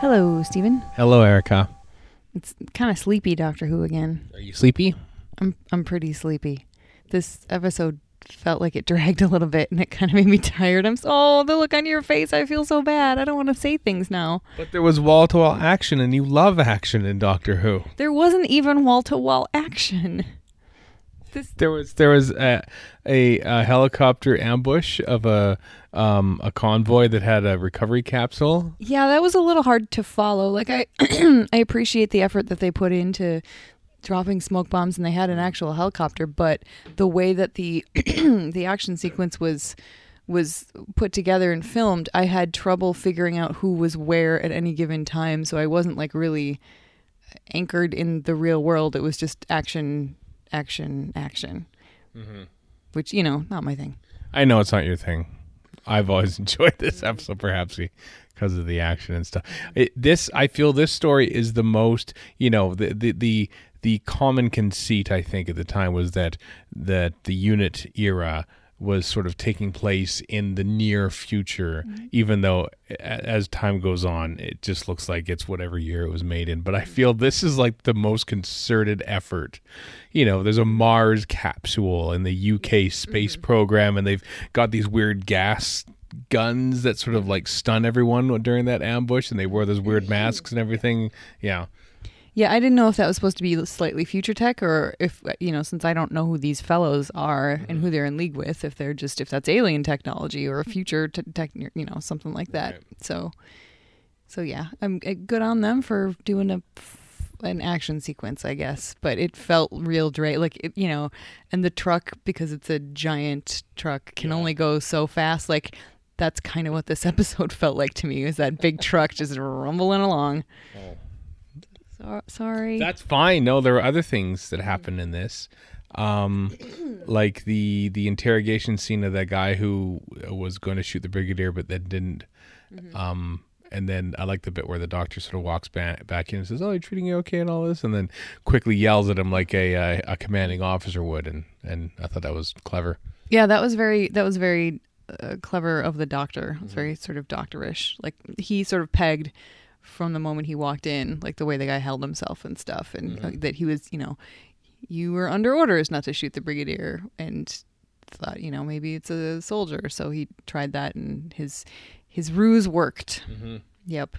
Hello, Steven. Hello, Erika. It's kind of sleepy, Doctor Who again. Are you sleepy? I'm I'm pretty sleepy. This episode felt like it dragged a little bit, and it kind of made me tired. I'm so oh, the look on your face. I feel so bad. I don't want to say things now. But there was wall to wall action, and you love action in Doctor Who. There wasn't even wall to wall action. This There was there was a, a, a helicopter ambush of a um, a convoy that had a recovery capsule. Yeah, that was a little hard to follow. Like I I appreciate the effort that they put into dropping smoke bombs and they had an actual helicopter, but the way that the the action sequence was was put together and filmed, I had trouble figuring out who was where at any given time, so I wasn't like really anchored in the real world. It was just action action action. Mm-hmm. Which, you know, not my thing. I know it's not your thing. I've always enjoyed this episode, perhaps because of the action and stuff. It, this, I feel, this story is the most, you know, the the the the common conceit I think at the time was that that the unit era was sort of taking place in the near future, mm-hmm. even though as time goes on, it just looks like it's whatever year it was made in. But I feel this is like the most concerted effort. You know, there's a Mars capsule in the UK space mm-hmm. program, and they've got these weird gas guns that sort of like stun everyone during that ambush, and they wear those weird masks and everything. Yeah. Yeah, I didn't know if that was supposed to be slightly future tech or if you know, since I don't know who these fellows are and who they're in league with, if they're just if that's alien technology or a future t- tech, you know, something like that. Right. So, so yeah, I'm uh, good on them for doing a an action sequence, I guess. But it felt real dry, like it, you know, and the truck because it's a giant truck can only go so fast. Like that's kind of what this episode felt like to me. Is that big truck just rumbling along. So, sorry. That's fine. No, there are other things that happen in this, um, like the the interrogation scene of that guy who was going to shoot the brigadier, but then didn't. Um, and then I like the bit where the doctor sort of walks back back in and says, "Oh, you're treating you okay?" and all this, and then quickly yells at him like a a, a commanding officer would, and and I thought that was clever. Yeah, that was very that was very uh, clever of the doctor. It was very sort of doctorish. Like he sort of pegged from the moment he walked in, like the way the guy held himself and stuff, and uh, that he was, you know, you were under orders not to shoot the brigadier, and thought, you know, maybe it's a soldier, so he tried that, and his his ruse worked. Yep.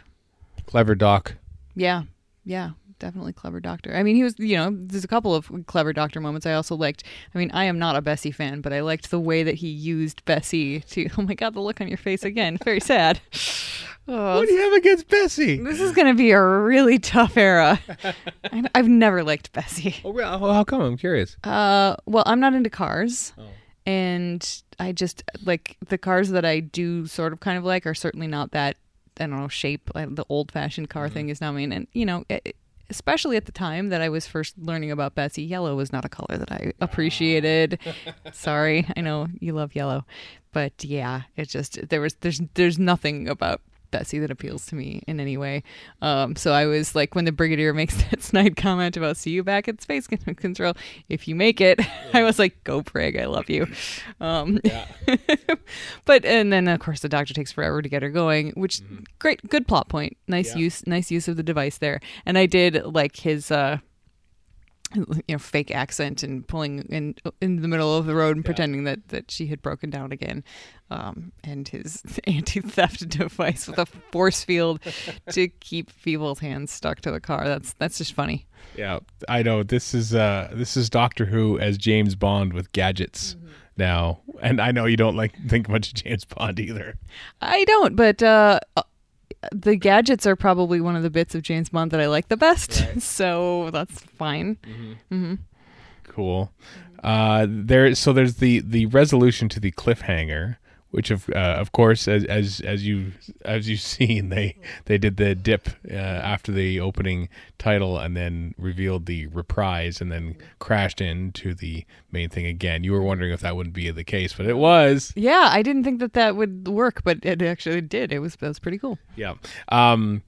Clever doc. Yeah, yeah, definitely clever doctor. I mean, he was, you know, there's a couple of clever doctor moments. I also liked. I mean, I am not a Bessie fan, but I liked the way that he used Bessie to. Oh my God, the look on your face again. Very sad. Oh, What do you have against Bessie? this is going to be a really tough era. I- I've never liked Bessie. Oh, well, how come? I'm curious. Uh, well, I'm not into cars, and I just like the cars that I do sort of kind of like are certainly not that I don't know shape. Like the old fashioned car thing is not mean, and you know. It, Especially at the time that I was first learning about Bessie, yellow was not a color that I appreciated. Sorry, I know you love yellow, but yeah, it just there was there's there's nothing about Bessie that appeals to me in any way. Um, so I was like, when the Brigadier makes that snide comment about "see you back at space control if you make it," I was like, "Go Brig, I love you." Um, but and then of course the Doctor takes forever to get her going, which great, good plot point. Nice Yeah. use, nice use of the device there. And I did like his. Uh, you know, fake accent and pulling in in the middle of the road and pretending that that she had broken down again, um, and his anti-theft device with a force field to keep people's hands stuck to the car. That's that's just funny. Yeah, I know. This is uh this is Doctor Who as James Bond with gadgets now. And I know you don't like think much of James Bond either. I don't, but uh, the gadgets are probably one of the bits of James Bond that I like the best. so that's fine. Cool. Uh there so there's the the resolution to the cliffhanger which of uh, of course as as as you as you've seen they they did the dip uh, after the opening title and then revealed the reprise and then crashed into the main thing again. You were wondering if that wouldn't be the case, but it was. Yeah, I didn't think that that would work, but it actually did. It was that was pretty cool. Yeah. Um,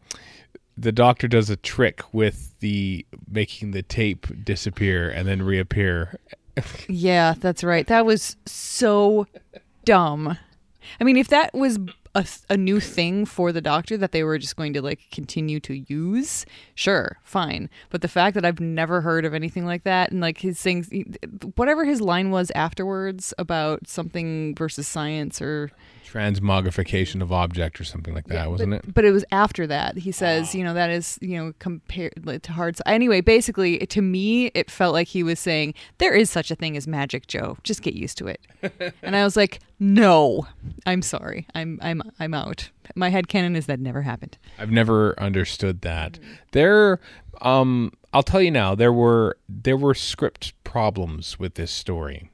the doctor does a trick with the making the tape disappear and then reappear. Yeah, that's right. That was so dumb. I mean, if that was a, a new thing for the doctor that they were just going to like continue to use sure fine but the fact that i've never heard of anything like that and like his things whatever his line was afterwards about something versus science or transmogrification of object or something like that, yeah, wasn't but, it? But it was after that. He says, you know, that is, you know, compared to hard. Anyway, basically, to me, it felt like he was saying there is such a thing as magic, Joe. Just get used to it. and I was like, no, I'm sorry, I'm I'm I'm out. My head canon is that never happened. I've never understood that. There, um, I'll tell you now. There were there were script problems with this story.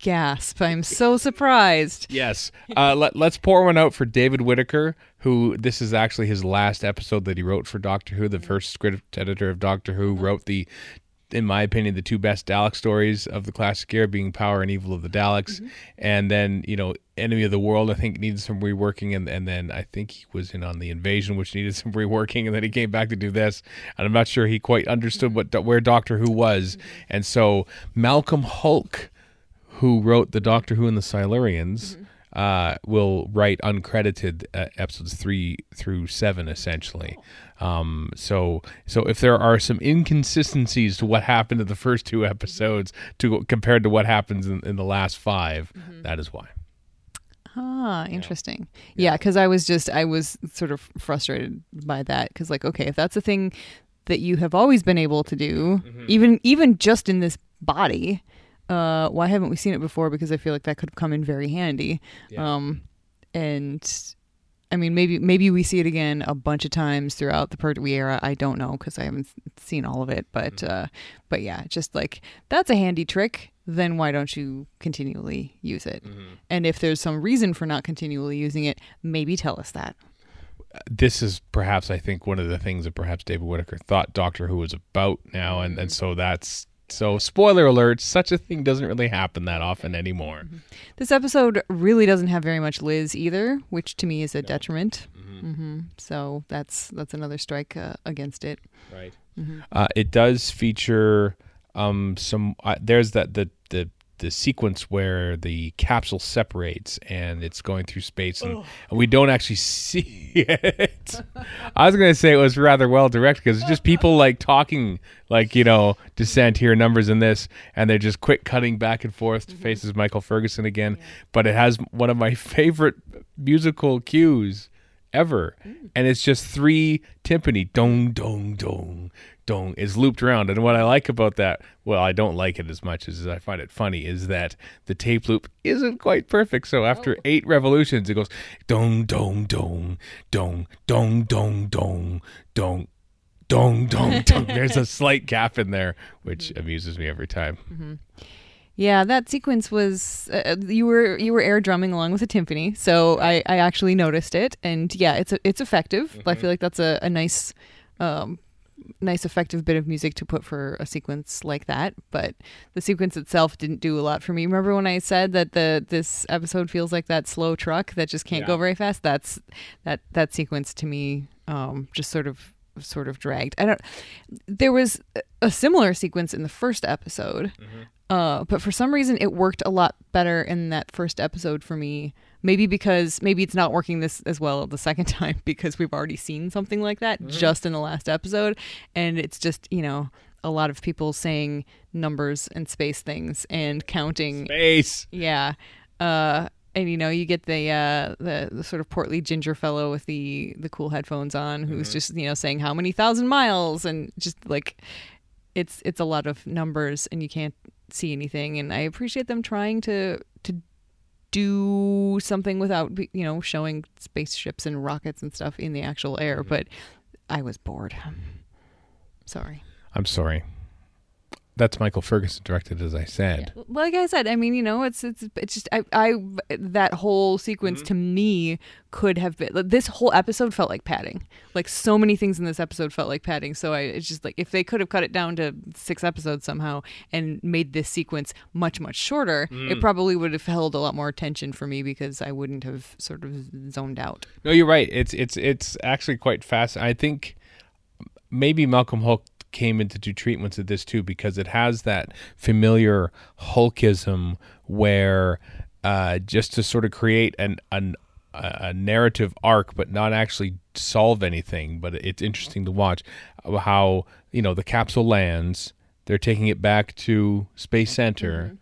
Gasp! I'm so surprised. yes. Uh, let, let's pour one out for David Whitaker, who this is actually his last episode that he wrote for Doctor Who. The first script editor of Doctor Who wrote the, in my opinion, the two best Dalek stories of the classic era, being Power and Evil of the Daleks, mm-hmm. and then you know Enemy of the World. I think needed some reworking, and and then I think he was in on the Invasion, which needed some reworking, and then he came back to do this. And I'm not sure he quite understood what where Doctor Who was, mm-hmm. and so Malcolm Hulke who wrote the Doctor Who and the Silurians, mm-hmm. uh, will write uncredited uh, episodes three through seven, essentially. Um, so, so if there are some inconsistencies to what happened in the first two episodes to compared to what happens in, in the last 5 mm-hmm. that is why. Ah, interesting. Yeah, because yeah, I was just I was sort of frustrated by that because like okay, if that's a thing that you have always been able to do, mm-hmm. even even just in this body, uh, why haven't we seen it before? Because I feel like that could have come in very handy. Yeah. Um, and I mean, maybe maybe we see it again a bunch of times throughout the Pertwee era. I don't know because I haven't seen all of it, but mm-hmm. uh, but yeah, just like that's a handy trick. Then why don't you continually use it? Mm-hmm. And if there's some reason for not continually using it, maybe tell us that. This is perhaps, I think, one of the things that perhaps David Whitaker thought Doctor Who was about now, and, and mm-hmm. so that's so, spoiler alert, such a thing doesn't really happen that often anymore. Mm-hmm. This episode really doesn't have very much Liz either, which to me is a no. detriment. Mm-hmm. Mm-hmm. So, that's that's another strike uh, against it. Right. Mm-hmm. Uh, it does feature um, some. Uh, there's that the the sequence where the capsule separates and it's going through space and, and we don't actually see it. I was going to say it was rather well directed because it's just people like talking like, you know, descent here, numbers in this, and they're just quick cutting back and forth mm-hmm. faces Michael Ferguson again. Yeah. But it has one of my favorite musical cues ever. Mm. And it's just three timpani dong dong dong dong is looped around. And what I like about that, well, I don't like it as much as I find it funny, is that the tape loop isn't quite perfect. So after oh. eight revolutions, it goes dong dong dong dong dong dong dong dong dong dong dong. There's a slight gap in there, which mm-hmm. amuses me every time. Mm-hmm. Yeah, that sequence was uh, uh, you were you were air drumming along with a timpani, so I, I actually noticed it, and yeah, it's a, it's effective. Mm-hmm. I feel like that's a, a nice um, nice effective bit of music to put for a sequence like that but the sequence itself didn't do a lot for me remember when i said that the this episode feels like that slow truck that just can't yeah. go very fast that's that that sequence to me um, just sort of sort of dragged. I don't there was a similar sequence in the first episode mm-hmm. uh, but for some reason it worked a lot better in that first episode for me. Maybe because maybe it's not working this as well the second time because we've already seen something like that mm-hmm. just in the last episode. And it's just you know a lot of people saying numbers and space things and counting. Space! Yeah. Uh and you know you get the uh the, the sort of portly ginger fellow with the the cool headphones on who's mm-hmm. just you know saying how many thousand miles and just like it's it's a lot of numbers and you can't see anything and i appreciate them trying to to do something without you know showing spaceships and rockets and stuff in the actual air mm-hmm. but i was bored sorry i'm sorry that's Michael Ferguson directed, as I said. Yeah. Like I said, I mean, you know, it's it's it's just I, I that whole sequence mm-hmm. to me could have been like, this whole episode felt like padding. Like so many things in this episode felt like padding. So I it's just like if they could have cut it down to six episodes somehow and made this sequence much much shorter, mm. it probably would have held a lot more attention for me because I wouldn't have sort of zoned out. No, you're right. It's it's it's actually quite fast. I think maybe Malcolm Hulke came in to do treatments of this too because it has that familiar Hulkism where uh, just to sort of create an an a, narrative arc, but not actually solve anything. But it's interesting to watch how you know the capsule lands. They're taking it back to Space Center. Mm-hmm.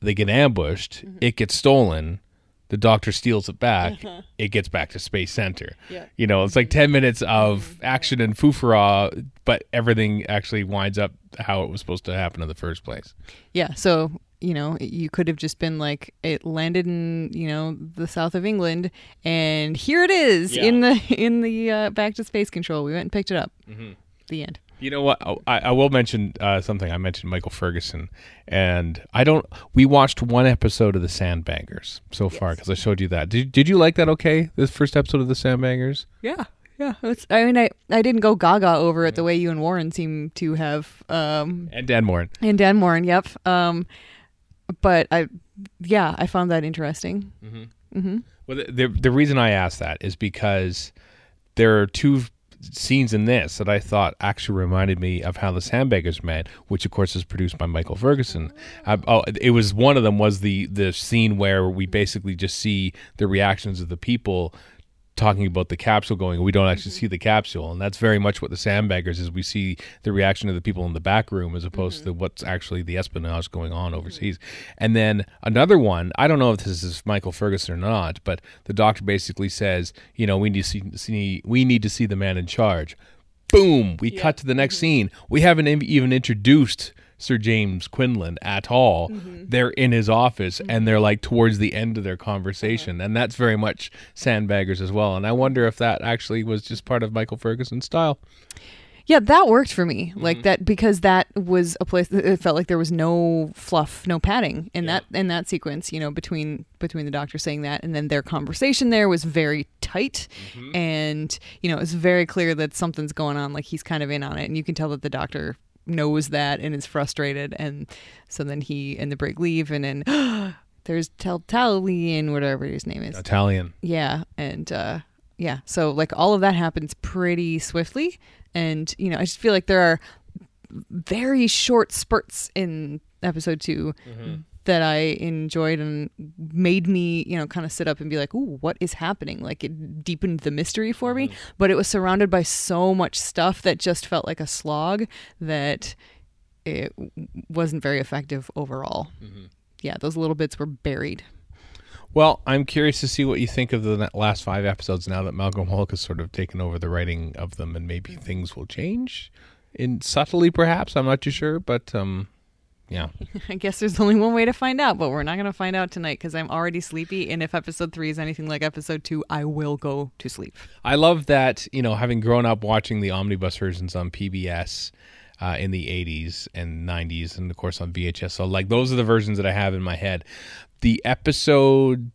They get ambushed. It gets stolen. The doctor steals it back. It gets back to Space Center. Yeah. You know, it's like 10 minutes of action and foofara, but everything actually winds up how it was supposed to happen in the first place. Yeah, so you know, you could have just been like it landed in you know the south of England, and here it is Yeah. in the in the uh, back to space control. We went and picked it up. The end. You know what? I, I will mention uh, something. I mentioned Michael Ferguson, and I don't. We watched one episode of the Sandbaggers so far because I showed you that. Did Did you like that? Okay, this first episode of the Sandbaggers. Yeah, yeah. It's, I mean, I I didn't go gaga over it the way you and Warren seem to have. Um, And Dan Morin. and Dan Warren, yep. Um, but I, yeah, I found that interesting. Well, the, the the reason I asked that is because there are two scenes in this that I thought actually reminded me of how the Sandbaggers met, which of course is produced by Michael Ferguson. Uh, oh, it was one of them was the the scene where we basically just see the reactions of the people talking about the capsule going we don't actually mm-hmm. see the capsule. And that's very much what the sandbaggers is. We see the reaction of the people in the back room as opposed to mm-hmm. what's actually the espionage going on overseas. And then another one i don't know if this is michael ferguson or not but the doctor basically says you know we need to see, see we need to see the man in charge. Boom we cut to the next mm-hmm. scene. We haven't even introduced sir james quinlan at all they're in his office and they're like towards the end of their conversation. And that's very much sandbaggers as well. And i wonder if that actually was just part of michael ferguson's style. Yeah, that worked for me. Mm-hmm. Like that because that was a place that it felt like there was no fluff, no padding in that in that sequence, you know, between between the doctor saying that and then their conversation there was very tight. Mm-hmm. and you know, it's very clear that something's going on like he's kind of in on it. And you can tell that the doctor knows that and is frustrated. And so then he and the brig leave and then there's Taltalian whatever his name is. italian. Yeah, and uh yeah, so like all of that happens pretty swiftly. And you know, I just feel like there are very short spurts in episode 2 that I enjoyed and made me, you know, kind of sit up and be like, "Ooh, what is happening?" Like it deepened the mystery for me, but it was surrounded by so much stuff that just felt like a slog that it wasn't very effective overall. Yeah, those little bits were buried. well i'm curious to see what you think of the last five episodes now that malcolm Hulke has sort of taken over the writing of them and maybe things will change in subtly perhaps i'm not too sure but um yeah I guess there's only one way to find out, but we're not going to find out tonight because I'm already sleepy. And if episode three is anything like episode two, I will go to sleep. I love that, you know, having grown up watching the omnibus versions on PBS uh, in the 80s and 90s, and of course on VHS. So, like, those are the versions that I have in my head. The episode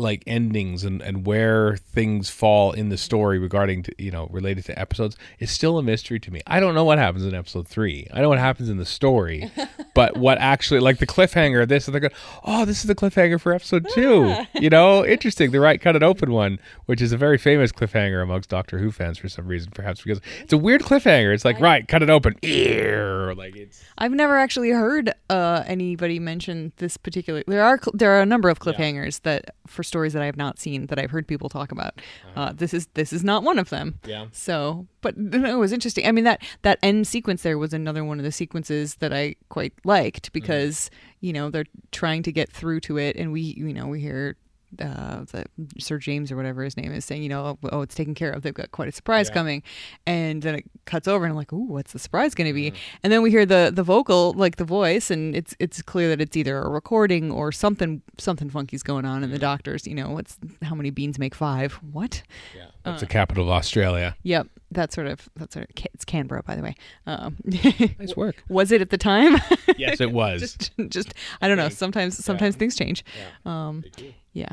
like endings and, and where things fall in the story regarding to, you know related to episodes is still a mystery to me. I don't know what happens in episode three. I know what happens in the story, but what actually like the cliffhanger of this and they're going, oh, this is the cliffhanger for episode two. you know, interesting. The right cut it open one, which is a very famous cliffhanger amongst Doctor Who fans for some reason, perhaps because it's a weird cliffhanger. It's like right, cut it open, Ear. like it's I've never actually heard uh, anybody mention this particular. There are there are a number of cliffhangers that for stories that I have not seen that I've heard people talk about. Uh, this is this is not one of them. Yeah. So, but no, it was interesting. I mean that that end sequence there was another one of the sequences that I quite liked because you know they're trying to get through to it, and we you know we hear. Uh, the Sir James or whatever his name is saying, you know, oh, oh, it's taken care of. They've got quite a surprise coming, and then it cuts over, and I'm like, ooh, what's the surprise going to be? And then we hear the the vocal, like the voice, and it's it's clear that it's either a recording or something something funky's going on. And the doctors, you know, what's how many beans make five? What? yeah, that's the capital of Australia. Yep, that sort of that's sort of it's Canberra, by the way. Um, Nice work. was it at the time? Yes, it was. just just I don't know. Sometimes sometimes things change. Um, yeah,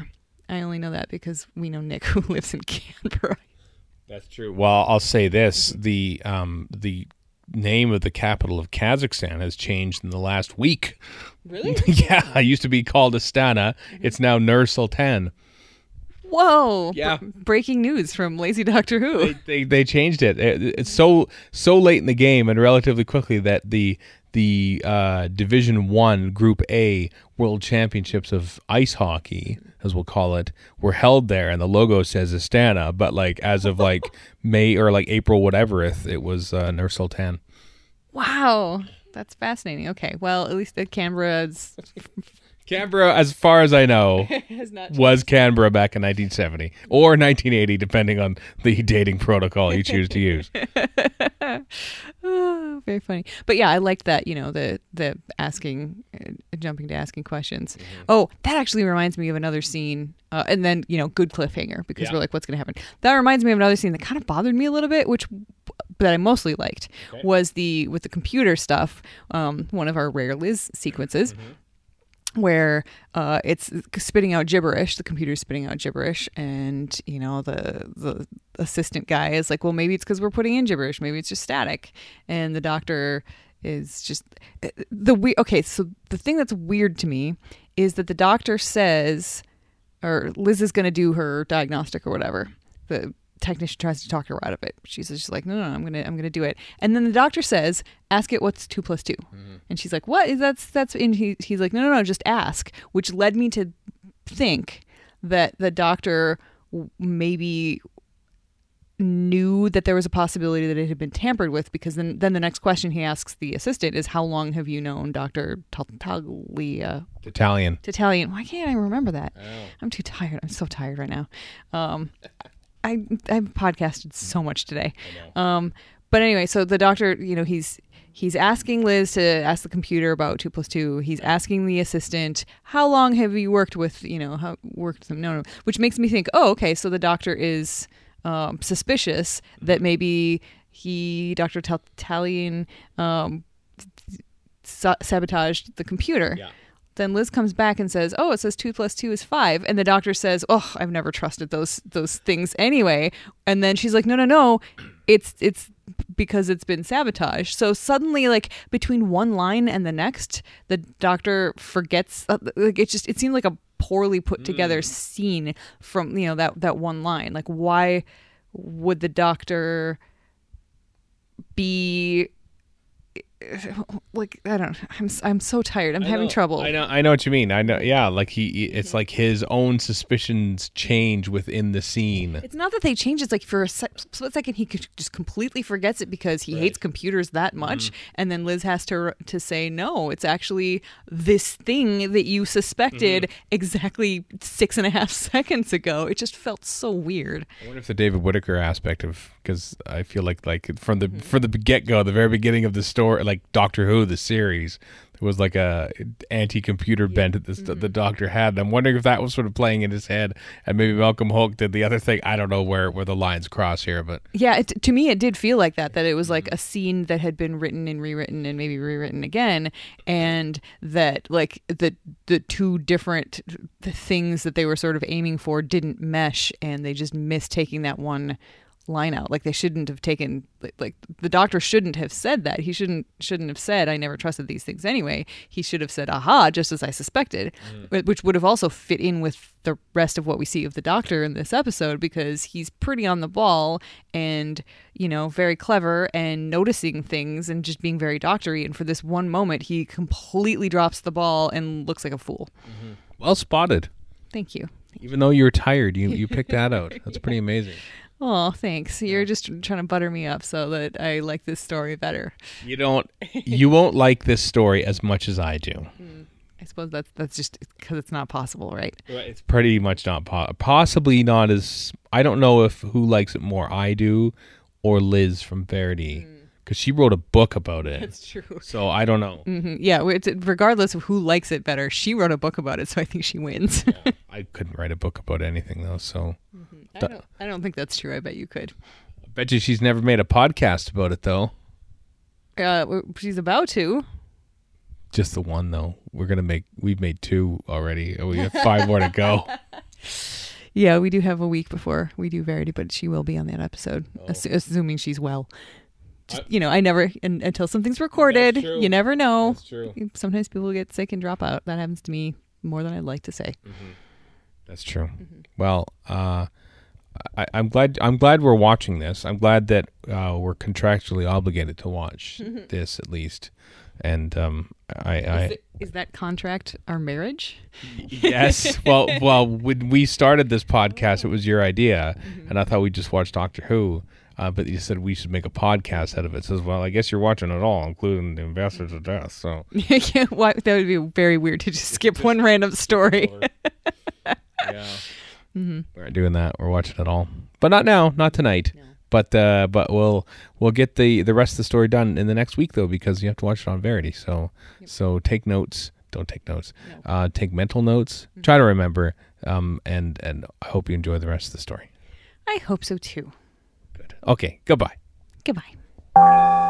I only know that because we know Nick who lives in Canberra. That's true. Well, I'll say this: the um, the name of the capital of Kazakhstan has changed in the last week. Really? yeah, it used to be called Astana. It's now Nur Sultan. Whoa! Yeah. Br- breaking news from Lazy Doctor Who. They, they they changed it. It- It's so so late in the game and relatively quickly that the the uh, Division One Group A World Championships of ice hockey, as we'll call it, were held there, and the logo says Astana. But like as of like May or like April, whatever, it was uh, Nur Sultan. Wow, that's fascinating. Okay, well, at least the Canberra is Canberra, as far as I know, was Canberra back in 1970 or 1980, depending on the dating protocol you choose to use. Oh, very funny. But yeah, I liked that. You know, the the asking, uh, jumping to asking questions. Oh, that actually reminds me of another scene. Uh, and then you know, good cliffhanger because Yeah. we're like, what's going to happen? That reminds me of another scene that kind of bothered me a little bit, which that I mostly liked was the with the computer stuff. Um, one of our rare Liz sequences where uh, it's spitting out gibberish. The computer's spitting out gibberish, and you know the the assistant guy is like, "Well, maybe it's because we're putting in gibberish. Maybe it's just static." And the doctor is just the we. Okay, so the thing that's weird to me is that the doctor says, or Liz is going to do her diagnostic or whatever. The technician tries to talk her out of it. She's just like, no, no, no, I'm gonna, I'm gonna do it. And then the doctor says, ask it what's two plus 2 and she's like, what? That's that's. And he, he's like, no, no, no, just ask. Which led me to think that the doctor maybe knew that there was a possibility that it had been tampered with because then then the next question he asks the assistant is how long have you known Dr. Talia Italian. Italian. Why can't I remember that? I'm too tired. I'm so tired right now. Um, I I've podcasted so much today. Um, but anyway, so the doctor, you know, he's he's asking Liz to ask the computer about two plus two. He's asking the assistant, "How long have you worked with? You know, how worked with them?" No, no, which makes me think, oh, okay, so the doctor is um, suspicious that maybe he, Doctor Italian, um, sa- sabotaged the computer. Yeah. Then Liz comes back and says, "Oh, it says two plus two is five. and the doctor says, "Oh, I've never trusted those those things anyway." And then she's like, "No, no, no, it's it's because it's been sabotaged." So suddenly, like between one line and the next, the doctor forgets. Uh, like it just it seemed like a poorly put together scene from you know that that one line. Like why would the doctor be like I don't I'm I'm so tired. I'm having trouble. I know. I know what you mean. I know. Yeah, like he. It's like his own suspicions change within the scene. It's not that they change. It's like for a se- split second he could just completely forgets it because he hates computers that mm-hmm. much, and then Liz has to to say no. It's actually this thing that you suspected mm-hmm. exactly six and a half seconds ago. It just felt so weird. I wonder if the David Whitaker aspect of because I feel like like from the mm-hmm. from the get go, the very beginning of the story, like Doctor Who, the series, there was like a anti-computer bent that this, the mm-hmm. Doctor had. And I'm wondering if that was sort of playing in his head, and maybe Malcolm Hulke did the other thing. I don't know where where the lines cross here, but Yeah, it, to me, it did feel like that. That it was like mm-hmm. a scene that had been written and rewritten and maybe rewritten again, and that like the the two different the things that they were sort of aiming for didn't mesh, and they just missed taking that one line out. Like they shouldn't have taken like, like the doctor shouldn't have said that. He shouldn't shouldn't have said I never trusted these things anyway. He should have said aha, just as I suspected, mm. But- which would have also fit in with the rest of what we see of the doctor in this episode because he's pretty on the ball and you know very clever and noticing things and just being very doctory. And for this one moment, he completely drops the ball and looks like a fool. Mm-hmm. well spotted. Thank you. Even though you were tired, you you picked that out. That's pretty amazing. Oh, thanks. You're just trying to butter me up so that I like this story better. You don't. You won't like this story as much as I do. Hmm. I suppose that's that's just because it's not possible, right? It's pretty much not po- possibly not as I don't know if who likes it more I do or Liz from Verity hmm. because she wrote a book about it. That's true. So I don't know. hmm Yeah, it's, regardless of who likes it better, she wrote a book about it, so I think she wins. I couldn't write a book about anything though. So mm-hmm. I, don't, I don't think that's true. I bet you could. I bet you she's never made a podcast about it though. Uh, she's about to. Just the one though. We're gonna make. We've made two already. We have five more to go. Yeah, we do have a week before we do Verity, but she will be on that episode, assu- assuming she's well. Just, you know, I never un until something's recorded. You never know. That's true. Sometimes people get sick and drop out. That happens to me more than I'd like to say. That's true. Well, uh, I, I'm glad. I'm glad we're watching this. I'm glad that uh, we're contractually obligated to watch this at least. and um, I, I Is, it, is that contract our marriage? yes. Well, well, when we started this podcast, it was your idea, and I thought we just watched Doctor Who. Uh, but you said we should make a podcast out of it. Says, well, I guess you're watching it all, including the Ambassadors of Death. So yeah, why, that would be very weird to just skip one random story. yeah, we're doing that. We're watching it all, but not now, not tonight. But uh, but we'll we'll get the the rest of the story done in the next week though, because you have to watch it on Verity. So so take notes. Don't take notes. Uh, take mental notes. Try to remember. Um, and and I hope you enjoy the rest of the story. I hope so too. Good. Okay. Goodbye. Goodbye.